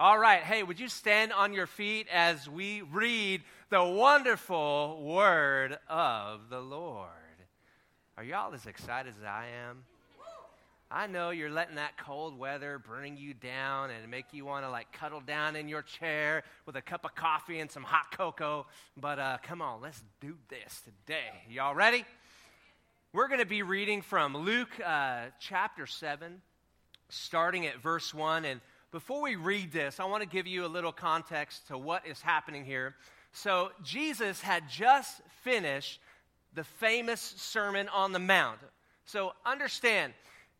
All right, hey, would you stand on your feet as we read the wonderful word of the Lord? Are y'all as excited as I am? I know you're letting that cold weather bring you down and make you want to like cuddle down in your chair with a cup of coffee and some hot cocoa. But uh, come on, let's do this today. Y'all ready? We're going to be reading from Luke uh, chapter 7, starting at verse 1. And before we read this, I want to give you a little context to what is happening here. So, Jesus had just finished the famous Sermon on the Mount. So, understand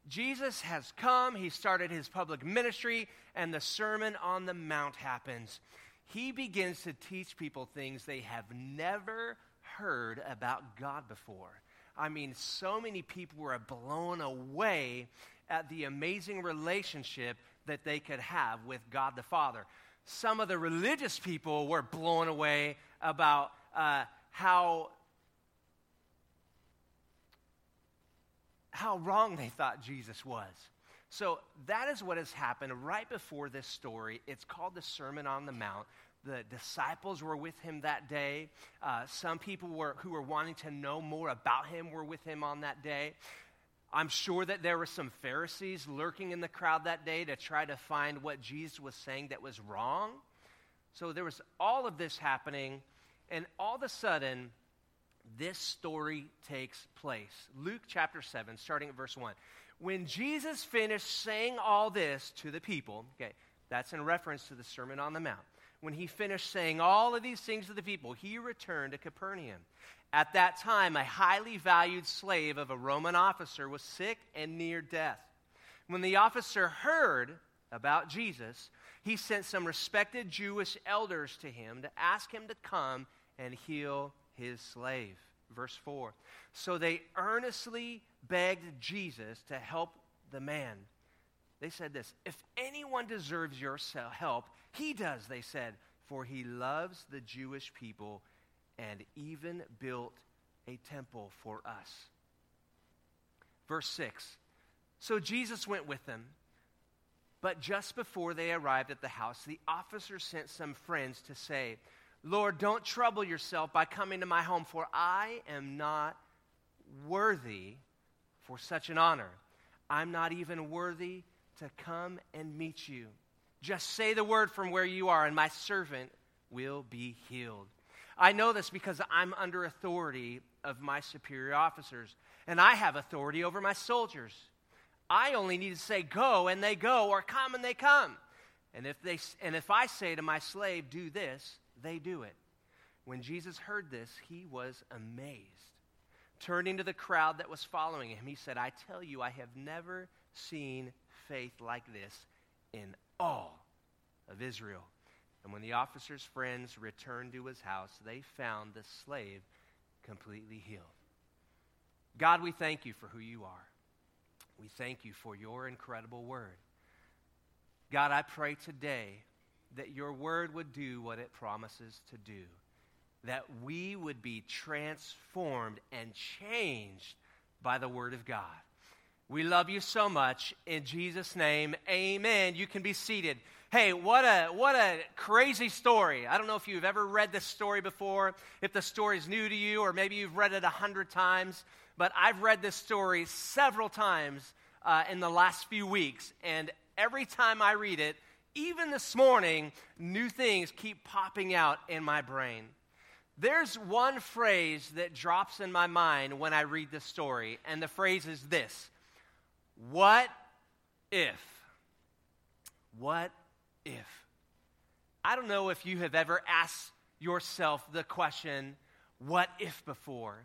Jesus has come, he started his public ministry, and the Sermon on the Mount happens. He begins to teach people things they have never heard about God before. I mean, so many people were blown away at the amazing relationship that they could have with God the Father. Some of the religious people were blown away about uh, how how wrong they thought Jesus was. So that is what has happened right before this story. It's called the Sermon on the Mount. The disciples were with him that day. Uh, some people were, who were wanting to know more about him were with him on that day. I'm sure that there were some Pharisees lurking in the crowd that day to try to find what Jesus was saying that was wrong. So there was all of this happening, and all of a sudden, this story takes place. Luke chapter 7, starting at verse 1. When Jesus finished saying all this to the people, okay, that's in reference to the Sermon on the Mount. When he finished saying all of these things to the people, he returned to Capernaum. At that time, a highly valued slave of a Roman officer was sick and near death. When the officer heard about Jesus, he sent some respected Jewish elders to him to ask him to come and heal his slave. Verse 4. So they earnestly begged Jesus to help the man. They said this If anyone deserves your help, he does, they said, for he loves the Jewish people and even built a temple for us. Verse 6. So Jesus went with them. But just before they arrived at the house, the officer sent some friends to say, Lord, don't trouble yourself by coming to my home, for I am not worthy for such an honor. I'm not even worthy to come and meet you. Just say the word from where you are, and my servant will be healed. I know this because I'm under authority of my superior officers, and I have authority over my soldiers. I only need to say, Go, and they go, or come, and they come. And if, they, and if I say to my slave, Do this, they do it. When Jesus heard this, he was amazed. Turning to the crowd that was following him, he said, I tell you, I have never seen faith like this in all of Israel. And when the officer's friends returned to his house, they found the slave completely healed. God, we thank you for who you are. We thank you for your incredible word. God, I pray today that your word would do what it promises to do, that we would be transformed and changed by the word of God. We love you so much. In Jesus' name, amen. You can be seated. Hey, what a, what a crazy story. I don't know if you've ever read this story before, if the story is new to you, or maybe you've read it a hundred times, but I've read this story several times uh, in the last few weeks. And every time I read it, even this morning, new things keep popping out in my brain. There's one phrase that drops in my mind when I read this story, and the phrase is this What if? What if. I don't know if you have ever asked yourself the question, what if before?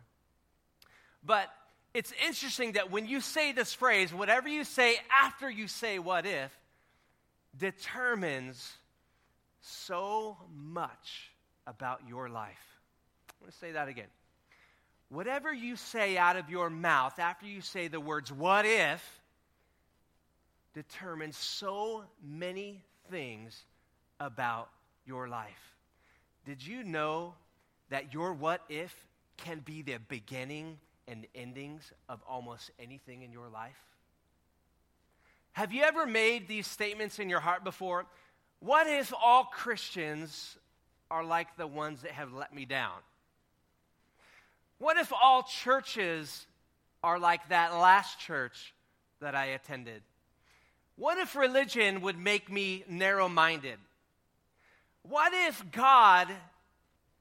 But it's interesting that when you say this phrase, whatever you say after you say what if, determines so much about your life. I'm going to say that again. Whatever you say out of your mouth after you say the words, what if, determines so many things about your life. Did you know that your what if can be the beginning and endings of almost anything in your life? Have you ever made these statements in your heart before? What if all Christians are like the ones that have let me down? What if all churches are like that last church that I attended? What if religion would make me narrow minded? What if God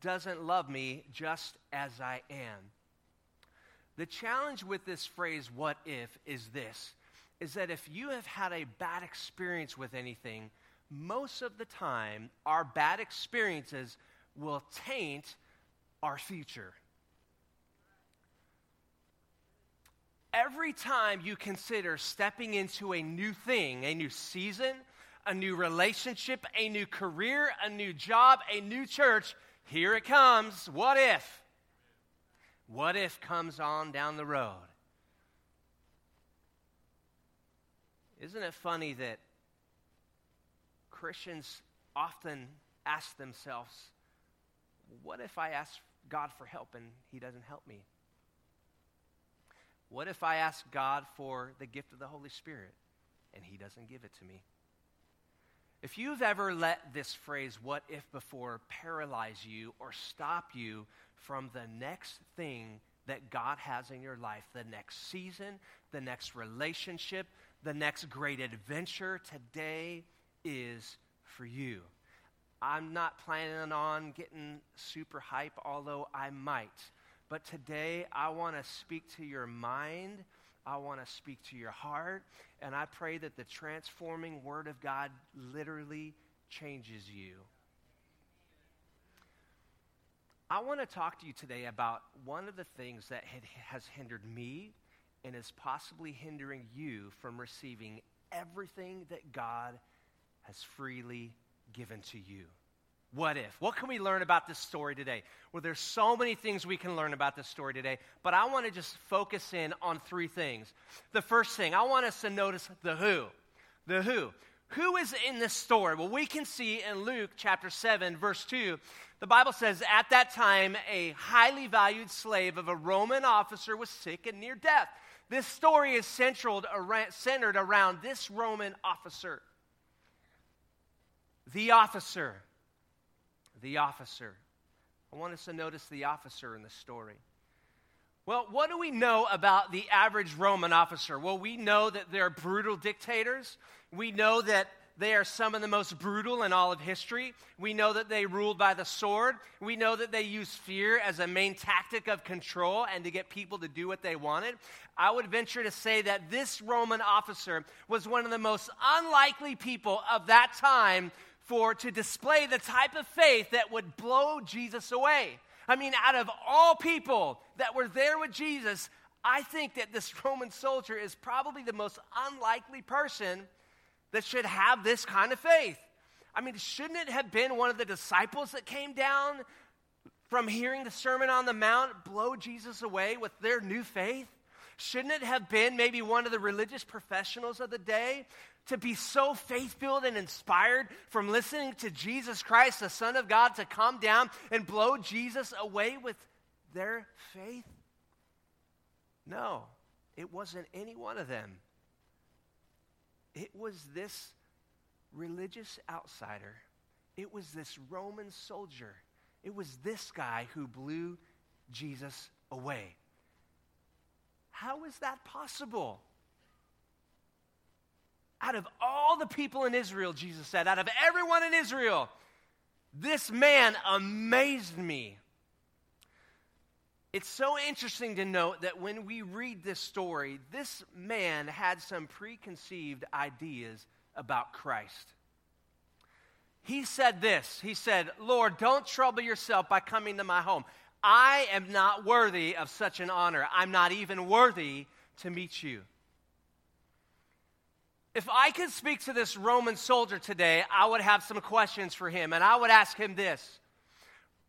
doesn't love me just as I am? The challenge with this phrase, what if, is this is that if you have had a bad experience with anything, most of the time, our bad experiences will taint our future. Every time you consider stepping into a new thing, a new season, a new relationship, a new career, a new job, a new church, here it comes. What if? What if comes on down the road? Isn't it funny that Christians often ask themselves, what if I ask God for help and He doesn't help me? What if I ask God for the gift of the Holy Spirit and He doesn't give it to me? If you've ever let this phrase, what if, before paralyze you or stop you from the next thing that God has in your life, the next season, the next relationship, the next great adventure, today is for you. I'm not planning on getting super hype, although I might. But today, I want to speak to your mind. I want to speak to your heart. And I pray that the transforming Word of God literally changes you. I want to talk to you today about one of the things that has hindered me and is possibly hindering you from receiving everything that God has freely given to you. What if? What can we learn about this story today? Well, there's so many things we can learn about this story today, but I want to just focus in on three things. The first thing, I want us to notice the who. The who. Who is in this story? Well, we can see in Luke chapter 7, verse 2, the Bible says, At that time, a highly valued slave of a Roman officer was sick and near death. This story is centered around this Roman officer. The officer. The officer. I want us to notice the officer in the story. Well, what do we know about the average Roman officer? Well, we know that they're brutal dictators. We know that they are some of the most brutal in all of history. We know that they ruled by the sword. We know that they used fear as a main tactic of control and to get people to do what they wanted. I would venture to say that this Roman officer was one of the most unlikely people of that time for to display the type of faith that would blow Jesus away. I mean, out of all people that were there with Jesus, I think that this Roman soldier is probably the most unlikely person that should have this kind of faith. I mean, shouldn't it have been one of the disciples that came down from hearing the Sermon on the Mount blow Jesus away with their new faith? Shouldn't it have been maybe one of the religious professionals of the day to be so faith filled and inspired from listening to Jesus Christ, the Son of God, to come down and blow Jesus away with their faith? No, it wasn't any one of them. It was this religious outsider, it was this Roman soldier, it was this guy who blew Jesus away. How is that possible? Out of all the people in Israel, Jesus said, out of everyone in Israel, this man amazed me. It's so interesting to note that when we read this story, this man had some preconceived ideas about Christ. He said this He said, Lord, don't trouble yourself by coming to my home. I am not worthy of such an honor. I'm not even worthy to meet you. If I could speak to this Roman soldier today, I would have some questions for him, and I would ask him this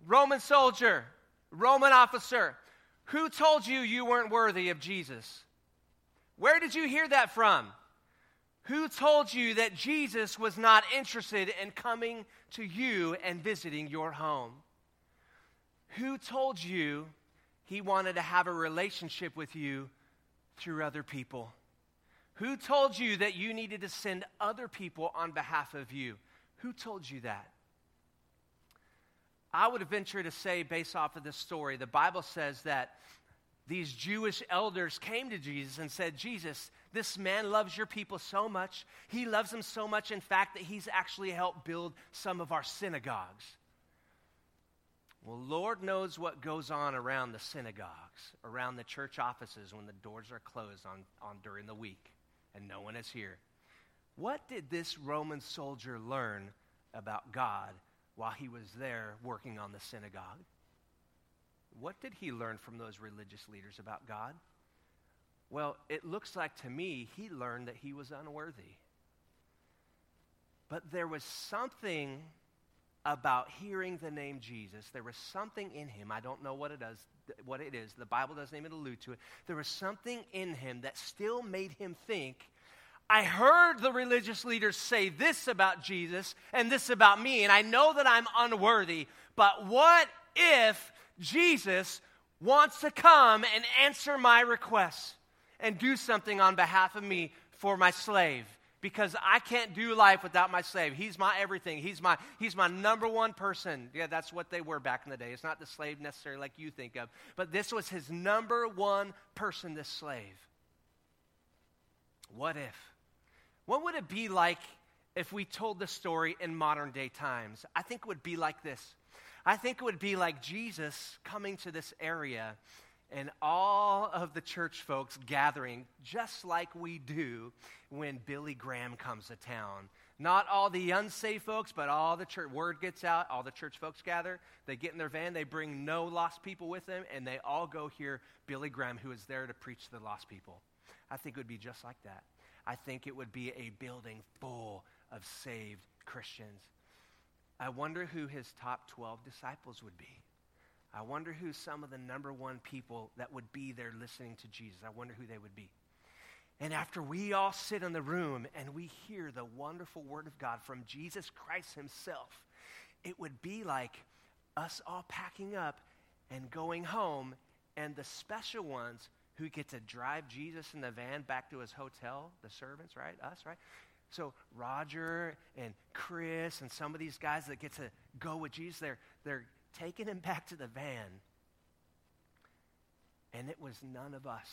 Roman soldier, Roman officer, who told you you weren't worthy of Jesus? Where did you hear that from? Who told you that Jesus was not interested in coming to you and visiting your home? Who told you he wanted to have a relationship with you through other people? Who told you that you needed to send other people on behalf of you? Who told you that? I would venture to say, based off of this story, the Bible says that these Jewish elders came to Jesus and said, Jesus, this man loves your people so much. He loves them so much, in fact, that he's actually helped build some of our synagogues. Well, Lord knows what goes on around the synagogues, around the church offices when the doors are closed on, on during the week and no one is here. What did this Roman soldier learn about God while he was there working on the synagogue? What did he learn from those religious leaders about God? Well, it looks like to me he learned that he was unworthy. But there was something about hearing the name Jesus. There was something in him. I don't know what it is. What it is. The Bible doesn't even allude to it. There was something in him that still made him think. I heard the religious leaders say this about Jesus and this about me, and I know that I'm unworthy. But what if Jesus wants to come and answer my requests and do something on behalf of me for my slave because I can't do life without my slave. He's my everything. He's my, he's my number one person. Yeah, that's what they were back in the day. It's not the slave necessarily like you think of, but this was his number one person, this slave. What if? What would it be like if we told the story in modern day times? I think it would be like this. I think it would be like Jesus coming to this area and all of the church folks gathering just like we do when Billy Graham comes to town. Not all the unsaved folks, but all the church word gets out, all the church folks gather, they get in their van, they bring no lost people with them, and they all go hear Billy Graham, who is there to preach to the lost people. I think it would be just like that. I think it would be a building full of saved Christians. I wonder who his top 12 disciples would be. I wonder who some of the number one people that would be there listening to Jesus. I wonder who they would be. And after we all sit in the room and we hear the wonderful word of God from Jesus Christ himself, it would be like us all packing up and going home, and the special ones who get to drive Jesus in the van back to his hotel, the servants, right? Us, right? So Roger and Chris and some of these guys that get to go with Jesus, they're, they're taking him back to the van. And it was none of us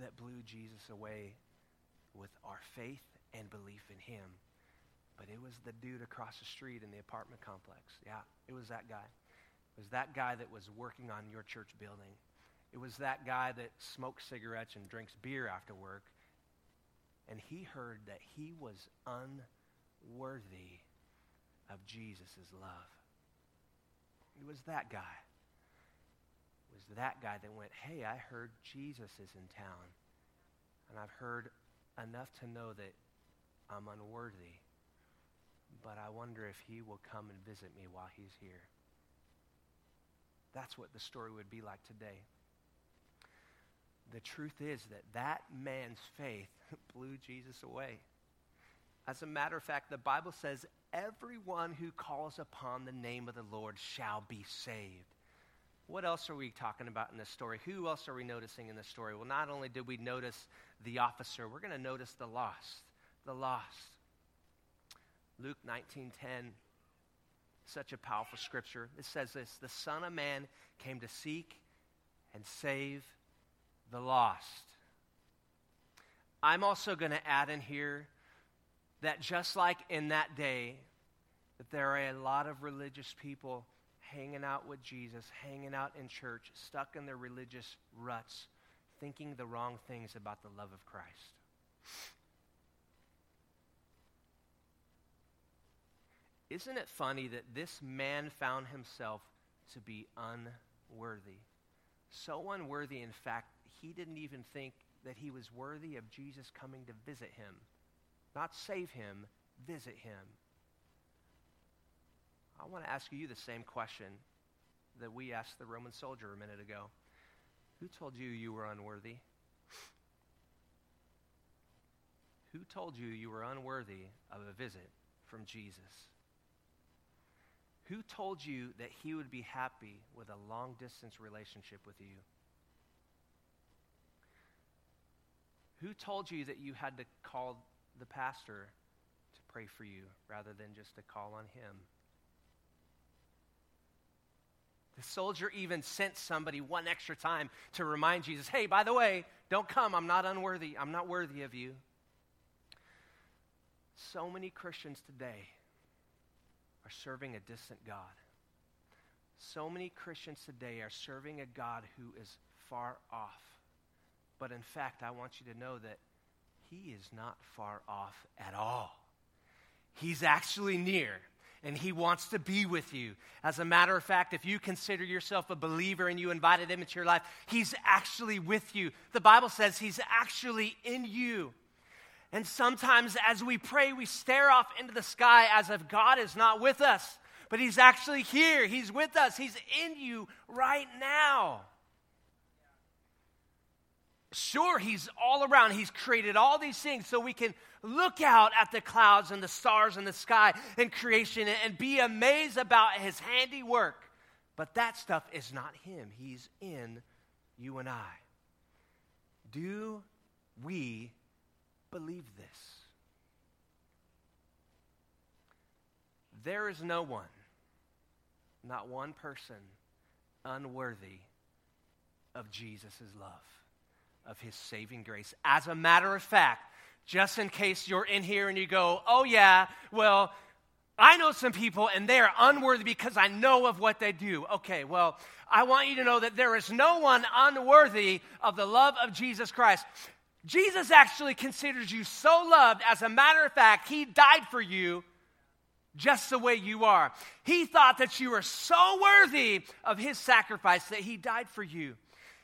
that blew Jesus away with our faith and belief in him. But it was the dude across the street in the apartment complex. Yeah, it was that guy. It was that guy that was working on your church building. It was that guy that smokes cigarettes and drinks beer after work. And he heard that he was unworthy of Jesus' love. It was that guy. It was that guy that went, Hey, I heard Jesus is in town. And I've heard enough to know that I'm unworthy. But I wonder if he will come and visit me while he's here. That's what the story would be like today. The truth is that that man's faith blew Jesus away. As a matter of fact, the Bible says everyone who calls upon the name of the Lord shall be saved. What else are we talking about in this story? Who else are we noticing in this story? Well, not only did we notice the officer, we're going to notice the lost. The lost. Luke 19:10 such a powerful scripture. It says this, the son of man came to seek and save the lost. I'm also going to add in here that just like in that day, that there are a lot of religious people hanging out with Jesus, hanging out in church, stuck in their religious ruts, thinking the wrong things about the love of Christ. Isn't it funny that this man found himself to be unworthy? So unworthy, in fact, he didn't even think that he was worthy of Jesus coming to visit him. Not save him, visit him. I want to ask you the same question that we asked the Roman soldier a minute ago. Who told you you were unworthy? Who told you you were unworthy of a visit from Jesus? Who told you that he would be happy with a long distance relationship with you? Who told you that you had to call the pastor to pray for you rather than just to call on him. The soldier even sent somebody one extra time to remind Jesus, hey, by the way, don't come. I'm not unworthy. I'm not worthy of you. So many Christians today are serving a distant God. So many Christians today are serving a God who is far off. But in fact, I want you to know that He is not far off at all. He's actually near and He wants to be with you. As a matter of fact, if you consider yourself a believer and you invited Him into your life, He's actually with you. The Bible says He's actually in you. And sometimes as we pray, we stare off into the sky as if God is not with us, but He's actually here. He's with us, He's in you right now. Sure, He's all around. He's created all these things so we can look out at the clouds and the stars and the sky and creation and be amazed about His handiwork. But that stuff is not Him, He's in you and I. Do we believe this. There is no one, not one person, unworthy of Jesus' love, of his saving grace. As a matter of fact, just in case you're in here and you go, oh, yeah, well, I know some people and they are unworthy because I know of what they do. Okay, well, I want you to know that there is no one unworthy of the love of Jesus Christ. Jesus actually considers you so loved. As a matter of fact, he died for you just the way you are. He thought that you were so worthy of his sacrifice that he died for you.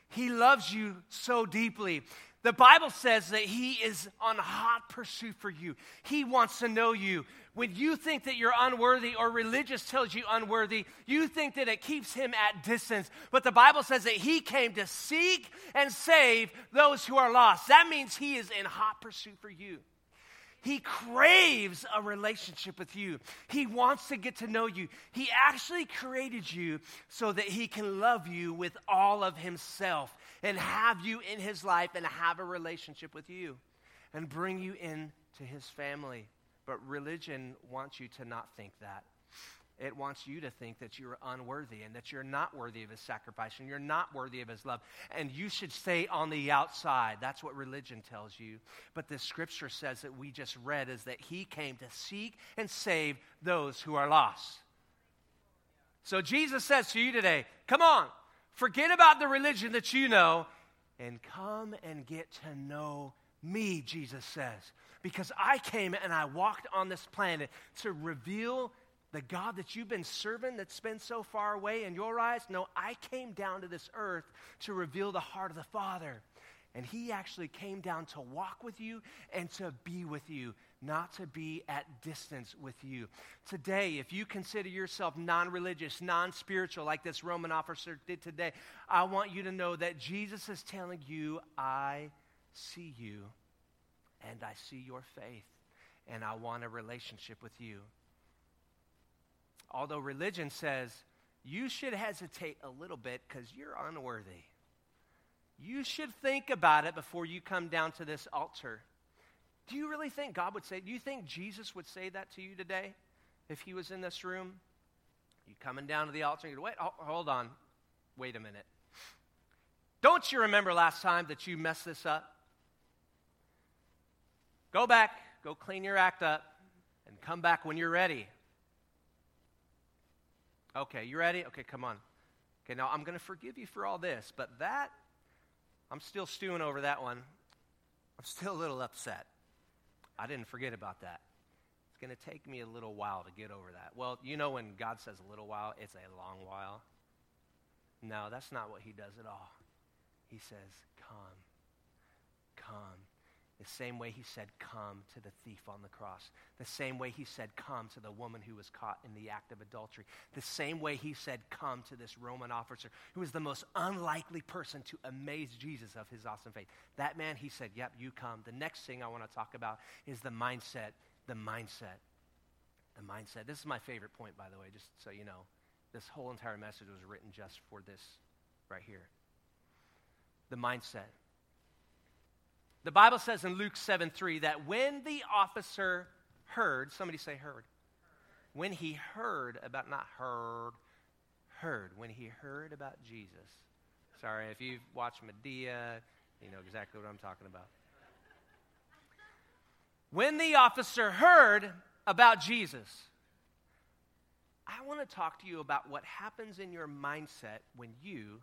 He loves you so deeply. The Bible says that he is on hot pursuit for you. He wants to know you. When you think that you're unworthy or religious tells you unworthy, you think that it keeps him at distance. But the Bible says that he came to seek and save those who are lost. That means he is in hot pursuit for you. He craves a relationship with you. He wants to get to know you. He actually created you so that he can love you with all of himself and have you in his life and have a relationship with you and bring you into his family. But religion wants you to not think that. It wants you to think that you're unworthy and that you're not worthy of his sacrifice and you're not worthy of his love. And you should stay on the outside. That's what religion tells you. But the scripture says that we just read is that he came to seek and save those who are lost. So Jesus says to you today, come on, forget about the religion that you know and come and get to know me, Jesus says because I came and I walked on this planet to reveal the God that you've been serving that's been so far away in your eyes. No, I came down to this earth to reveal the heart of the Father. And He actually came down to walk with you and to be with you, not to be at distance with you. Today, if you consider yourself non religious, non spiritual, like this Roman officer did today, I want you to know that Jesus is telling you, I see you and I see your faith, and I want a relationship with you. Although religion says you should hesitate a little bit because you're unworthy. You should think about it before you come down to this altar. Do you really think God would say, do you think Jesus would say that to you today if he was in this room? You coming down to the altar and you wait, hold on, wait a minute. Don't you remember last time that you messed this up? Go back, go clean your act up, and come back when you're ready. Okay, you ready? Okay, come on. Okay, now I'm going to forgive you for all this, but that, I'm still stewing over that one. I'm still a little upset. I didn't forget about that. It's going to take me a little while to get over that. Well, you know when God says a little while, it's a long while. No, that's not what he does at all. He says, Come, come. The same way he said, Come to the thief on the cross. The same way he said, Come to the woman who was caught in the act of adultery. The same way he said, Come to this Roman officer who was the most unlikely person to amaze Jesus of his awesome faith. That man, he said, Yep, you come. The next thing I want to talk about is the mindset. The mindset. The mindset. This is my favorite point, by the way, just so you know. This whole entire message was written just for this right here. The mindset. The Bible says in Luke 7 3 that when the officer heard, somebody say heard. When he heard about, not heard, heard. When he heard about Jesus. Sorry, if you've watched Madea, you know exactly what I'm talking about. When the officer heard about Jesus, I want to talk to you about what happens in your mindset when you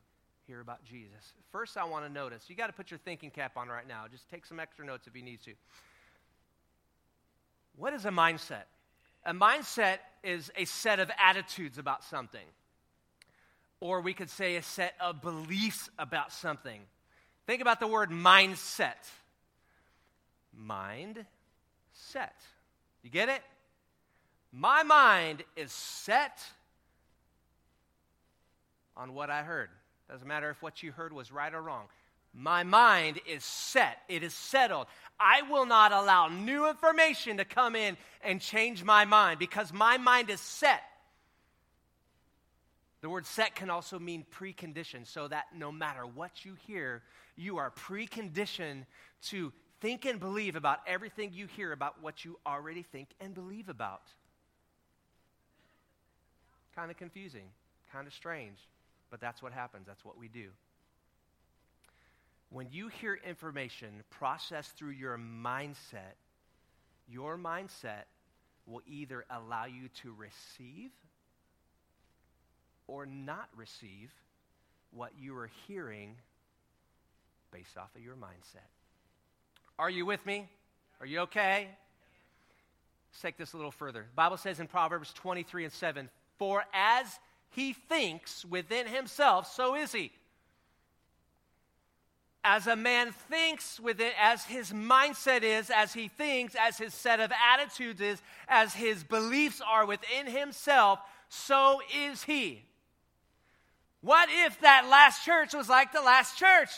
hear about Jesus. First, I want to notice you got to put your thinking cap on right now. Just take some extra notes if you need to. What is a mindset? A mindset is a set of attitudes about something, or we could say a set of beliefs about something. Think about the word mindset. Mind set. You get it? My mind is set on what I heard. Doesn't matter if what you heard was right or wrong. My mind is set, it is settled. I will not allow new information to come in and change my mind because my mind is set. The word set can also mean preconditioned, so that no matter what you hear, you are preconditioned to think and believe about everything you hear about what you already think and believe about. Kind of confusing, kind of strange, but that's what happens. That's what we do. When you hear information processed through your mindset, your mindset will either allow you to receive or not receive what you are hearing based off of your mindset. Are you with me? Are you okay? Let's take this a little further. The Bible says in Proverbs 23 and 7 For as he thinks within himself, so is he. As a man thinks within, as his mindset is, as he thinks, as his set of attitudes is, as his beliefs are within himself, so is he. What if that last church was like the last church?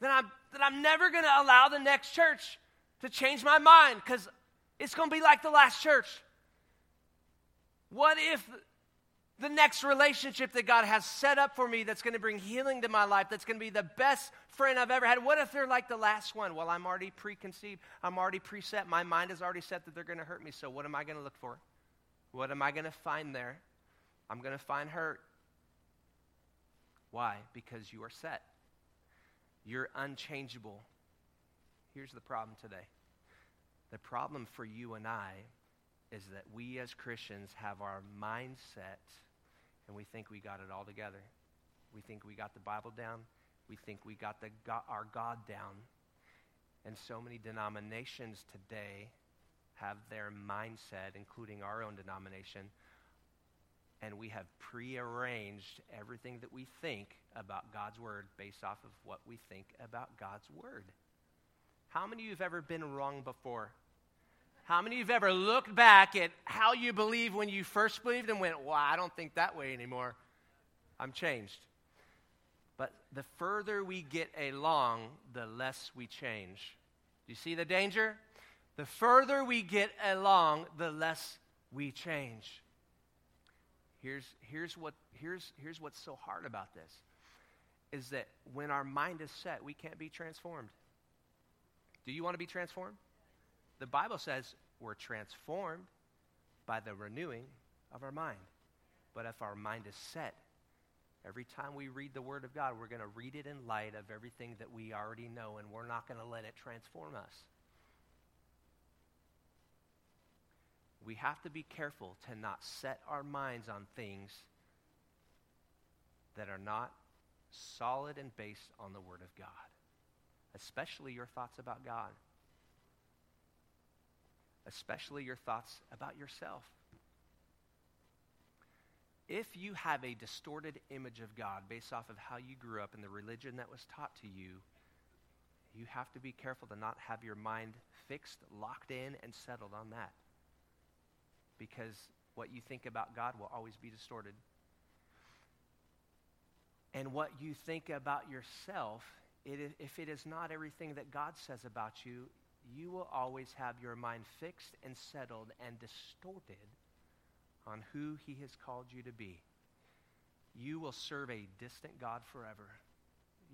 Then I'm that I'm never going to allow the next church to change my mind because it's going to be like the last church. What if the next relationship that God has set up for me that's going to bring healing to my life, that's going to be the best friend I've ever had, what if they're like the last one? Well, I'm already preconceived, I'm already preset. My mind is already set that they're going to hurt me. So, what am I going to look for? What am I going to find there? I'm going to find hurt. Why? Because you are set. You're unchangeable. Here's the problem today the problem for you and I is that we as Christians have our mindset and we think we got it all together. We think we got the Bible down. We think we got the, our God down. And so many denominations today have their mindset, including our own denomination, and we have prearranged everything that we think about God's Word based off of what we think about God's Word. How many of you have ever been wrong before? How many of you have ever looked back at how you believed when you first believed and went, well, I don't think that way anymore? I'm changed. But the further we get along, the less we change. Do you see the danger? The further we get along, the less we change. Here's, here's, what, here's, here's what's so hard about this is that when our mind is set, we can't be transformed. Do you want to be transformed? The Bible says we're transformed by the renewing of our mind. But if our mind is set, every time we read the Word of God, we're going to read it in light of everything that we already know, and we're not going to let it transform us. we have to be careful to not set our minds on things that are not solid and based on the Word of God, especially your thoughts about God, especially your thoughts about yourself. If you have a distorted image of God based off of how you grew up and the religion that was taught to you, you have to be careful to not have your mind fixed, locked in, and settled on that because what you think about God will always be distorted. And what you think about yourself, if it is not everything that God says about you, you will always have your mind fixed and settled and distorted on who He has called you to be. You will serve a distant God forever.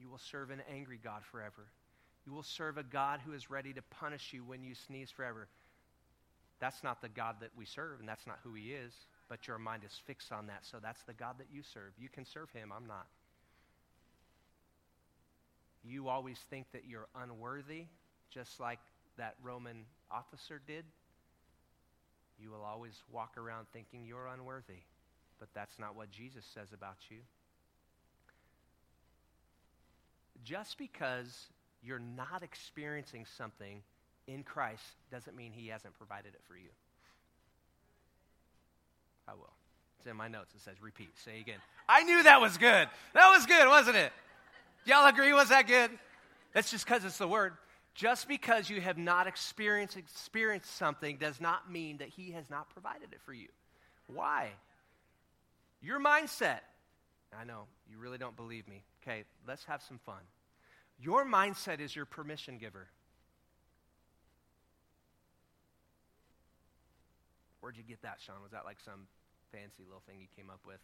You will serve an angry God forever. You will serve a God who is ready to punish you when you sneeze forever. that's not the God that we serve, and that's not who He is, but your mind is fixed on that. So that's the God that you serve. You can serve Him, I'm not. You always think that you're unworthy, just like that Roman officer did. You will always walk around thinking you're unworthy, but that's not what Jesus says about you. Just because you're not experiencing something in Christ doesn't mean He hasn't provided it for you. I will. It's in my notes. It says repeat. Say again. I knew that was good. That was good, wasn't it? Y'all agree? Was that good? That's just because it's the word. Just because you have not experienced, experienced something does not mean that He has not provided it for you. Why? Your mindset. I know, you really don't believe me. Okay, let's have some fun. Your mindset is your permission giver. Where'd you get that, Shawn? Was that like some fancy little thing you came up with?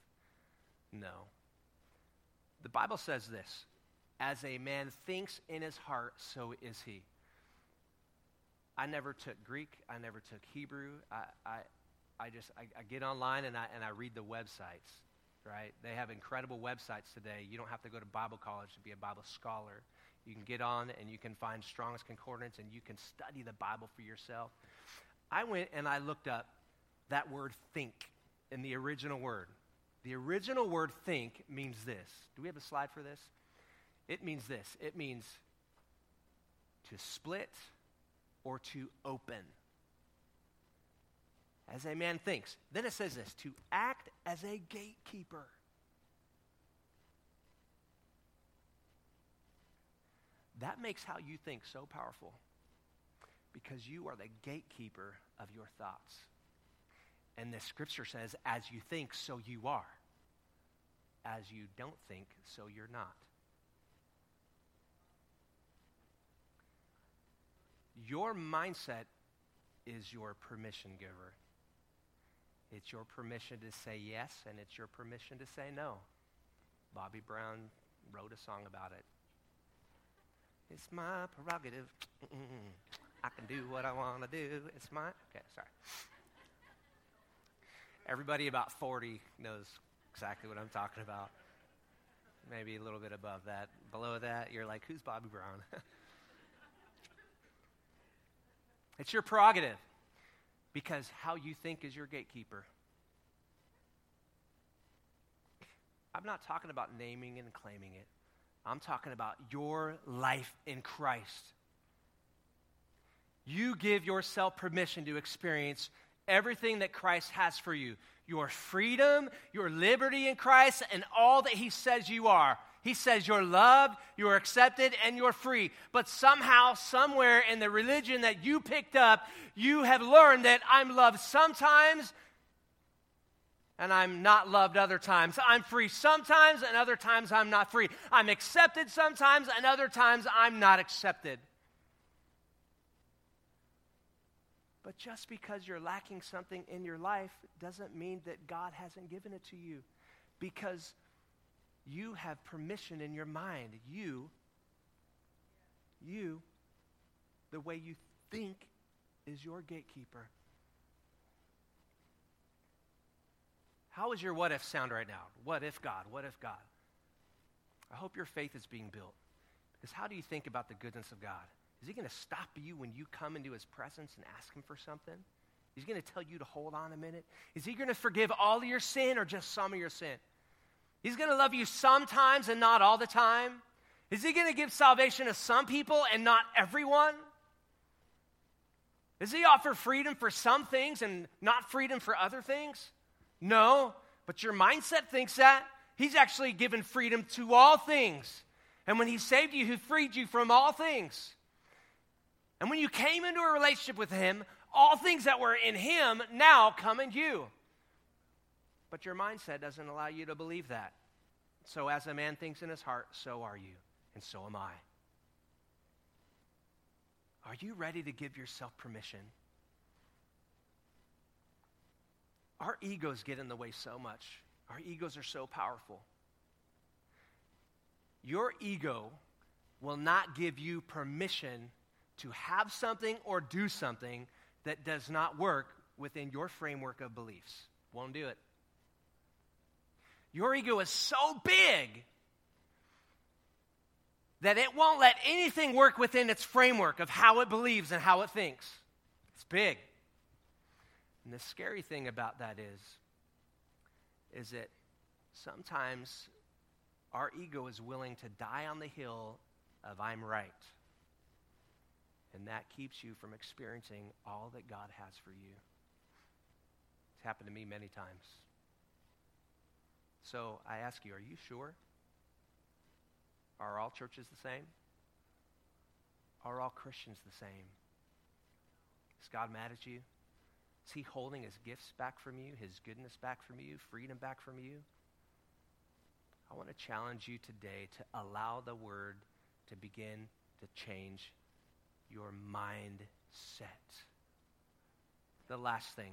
No. The Bible says this As a man thinks in his heart, so is he. I never took Greek. I never took Hebrew. I, I, I just I, I get online and I, and I read the websites, right? They have incredible websites today. You don't have to go to Bible college to be a Bible scholar. You can get on and you can find Strong's Concordance and you can study the Bible for yourself. I went and I looked up that word think in the original word. The original word think means this. Do we have a slide for this? It means this it means to split or to open. As a man thinks. Then it says this to act as a gatekeeper. That makes how you think so powerful because you are the gatekeeper of your thoughts. And the scripture says, as you think, so you are. As you don't think, so you're not. Your mindset is your permission giver. It's your permission to say yes, and it's your permission to say no. Bobby Brown wrote a song about it. It's my prerogative. I can do what I want to do. It's my. Okay, sorry. Everybody about 40 knows exactly what I'm talking about. Maybe a little bit above that. Below that, you're like, who's Bobby Brown? it's your prerogative because how you think is your gatekeeper. I'm not talking about naming and claiming it. I'm talking about your life in Christ. You give yourself permission to experience everything that Christ has for you your freedom, your liberty in Christ, and all that He says you are. He says you're loved, you're accepted, and you're free. But somehow, somewhere in the religion that you picked up, you have learned that I'm loved sometimes and I'm not loved other times. I'm free sometimes, and other times I'm not free. I'm accepted sometimes, and other times I'm not accepted. But just because you're lacking something in your life doesn't mean that God hasn't given it to you. Because you have permission in your mind. You, you, the way you think is your gatekeeper. How is your what if sound right now? What if God? What if God? I hope your faith is being built. Because how do you think about the goodness of God? Is he going to stop you when you come into his presence and ask him for something? He's going to tell you to hold on a minute? Is he going to forgive all of your sin or just some of your sin? He's going to love you sometimes and not all the time? Is he going to give salvation to some people and not everyone? Does he offer freedom for some things and not freedom for other things? No, but your mindset thinks that. He's actually given freedom to all things. And when he saved you, he freed you from all things. And when you came into a relationship with him, all things that were in him now come in you. But your mindset doesn't allow you to believe that. So, as a man thinks in his heart, so are you, and so am I. Are you ready to give yourself permission Our egos get in the way so much. Our egos are so powerful. Your ego will not give you permission to have something or do something that does not work within your framework of beliefs. Won't do it. Your ego is so big that it won't let anything work within its framework of how it believes and how it thinks. It's big. And the scary thing about that is, is that sometimes our ego is willing to die on the hill of I'm right. And that keeps you from experiencing all that God has for you. It's happened to me many times. So I ask you, are you sure? Are all churches the same? Are all Christians the same? Is God mad at you? Is he holding his gifts back from you, his goodness back from you, freedom back from you? I want to challenge you today to allow the word to begin to change your mindset. The last thing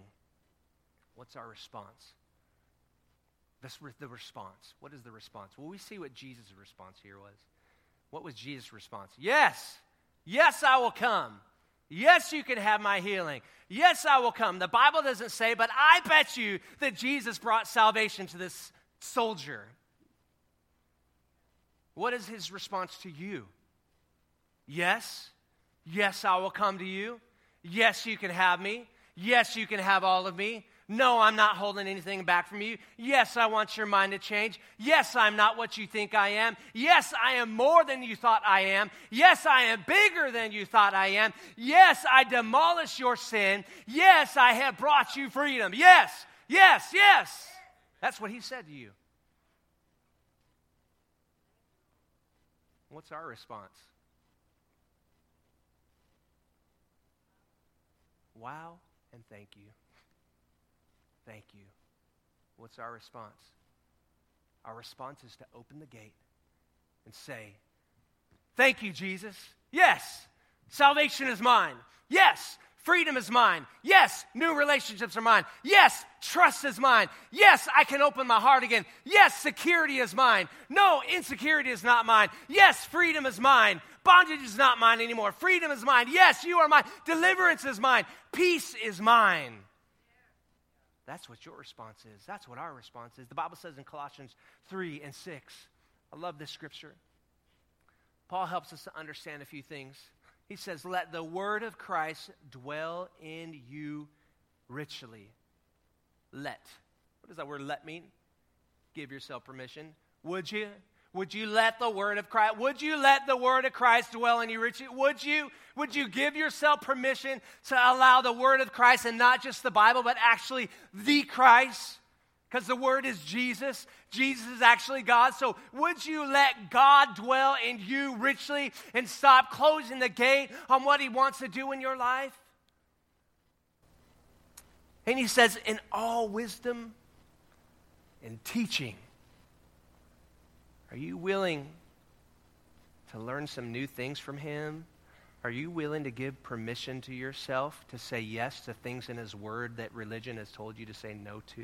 what's our response? This, the response. What is the response? Well, we see what Jesus' response here was. What was Jesus' response? Yes, yes, I will come. Yes, you can have my healing. Yes, I will come. The Bible doesn't say, but I bet you that Jesus brought salvation to this soldier. What is his response to you? Yes, yes, I will come to you. Yes, you can have me. Yes, you can have all of me. No, I'm not holding anything back from you. Yes, I want your mind to change. Yes, I'm not what you think I am. Yes, I am more than you thought I am. Yes, I am bigger than you thought I am. Yes, I demolish your sin. Yes, I have brought you freedom. Yes, yes, yes. That's what he said to you. What's our response? Wow and thank you. What's our response? Our response is to open the gate and say, Thank you, Jesus. Yes, salvation is mine. Yes, freedom is mine. Yes, new relationships are mine. Yes, trust is mine. Yes, I can open my heart again. Yes, security is mine. No, insecurity is not mine. Yes, freedom is mine. Bondage is not mine anymore. Freedom is mine. Yes, you are mine. Deliverance is mine. Peace is mine. That's what your response is. That's what our response is. The Bible says in Colossians 3 and 6. I love this scripture. Paul helps us to understand a few things. He says, Let the word of Christ dwell in you richly. Let. What does that word let mean? Give yourself permission. Would you? Would you let the word of Christ, would you let the word of Christ dwell in you richly? Would you, would you give yourself permission to allow the word of Christ and not just the Bible, but actually the Christ? Because the word is Jesus. Jesus is actually God. So would you let God dwell in you richly and stop closing the gate on what he wants to do in your life? And he says, in all wisdom and teaching are you willing to learn some new things from Him? Are you willing to give permission to yourself to say yes to things in His Word that religion has told you to say no to?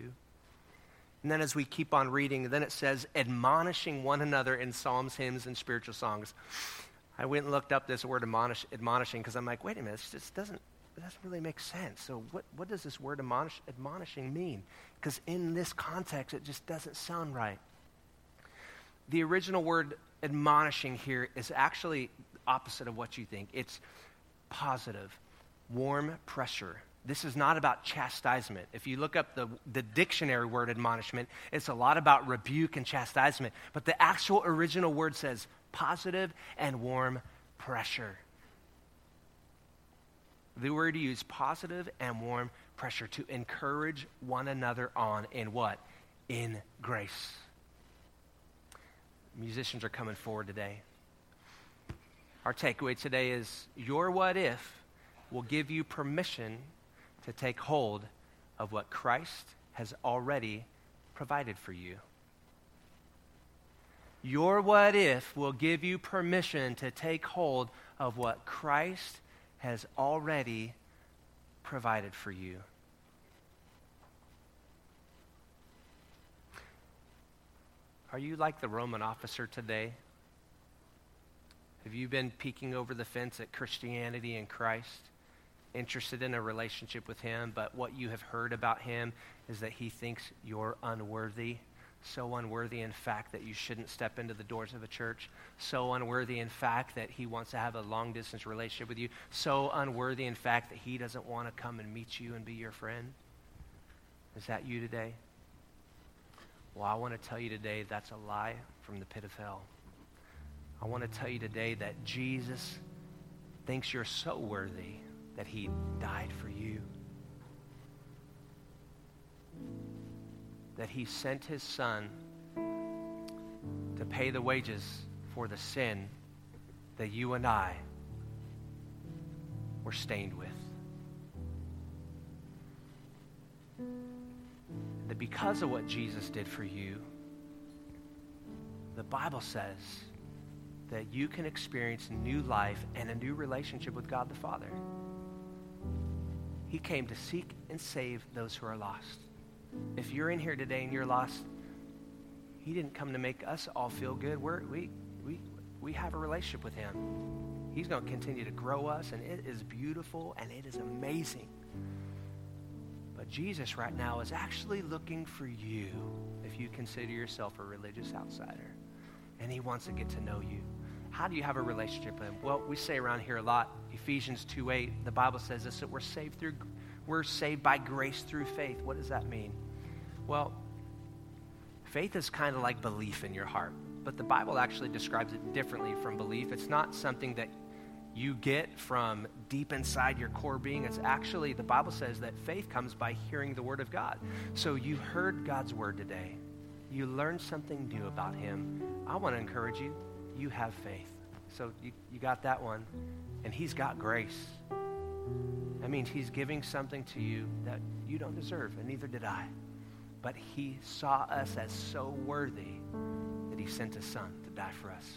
And then as we keep on reading, then it says, admonishing one another in psalms, hymns, and spiritual songs. I went and looked up this word admonish, admonishing because I'm like, wait a minute, this just doesn't, it doesn't really make sense. So what, what does this word admonish, admonishing mean? Because in this context, it just doesn't sound right the original word admonishing here is actually opposite of what you think. It's positive, warm pressure. This is not about chastisement. If you look up the, the dictionary word admonishment, it's a lot about rebuke and chastisement. But the actual original word says positive and warm pressure. The word used positive and warm pressure to encourage one another on in what? In grace. Musicians are coming forward today. Our takeaway today is your what if will give you permission to take hold of what Christ has already provided for you. Your what if will give you permission to take hold of what Christ has already provided for you. Are you like the Roman officer today? Have you been peeking over the fence at Christianity and Christ interested in a relationship with Him, but what you have heard about Him is that He thinks you're unworthy. So unworthy, in fact, that you shouldn't step into the doors of a church. So unworthy, in fact, that He wants to have a long distance relationship with you. So unworthy, in fact, that He doesn't want to come and meet you and be your friend. Is that you today? Well, I want to tell you today that's a lie from the pit of hell. I want to tell you today that Jesus thinks you're so worthy that he died for you. That he sent his son to pay the wages for the sin that you and I were stained with. That because of what Jesus did for you, the Bible says that you can experience new life and a new relationship with God the Father. He came to seek and save those who are lost. If you're in here today and you're lost, He didn't come to make us all feel good. We're, we, we, we have a relationship with Him. He's going to continue to grow us, and it is beautiful and it is amazing. But Jesus, right now, is actually looking for you if you consider yourself a religious outsider. And He wants to get to know you. How do you have a relationship with him? Well, we say around here a lot, Ephesians 2 8, the Bible says this that we're saved through we're saved by grace through faith. What does that mean? Well, faith is kind of like belief in your heart, but the Bible actually describes it differently from belief. It's not something that you get from deep inside your core being. It's actually, the Bible says that faith comes by hearing the Word of God. So you heard God's Word today. You learned something new about Him. I want to encourage you you have faith. So you, you got that one. And he's got grace. That means he's giving something to you that you don't deserve, and neither did I. But he saw us as so worthy that he sent his son to die for us.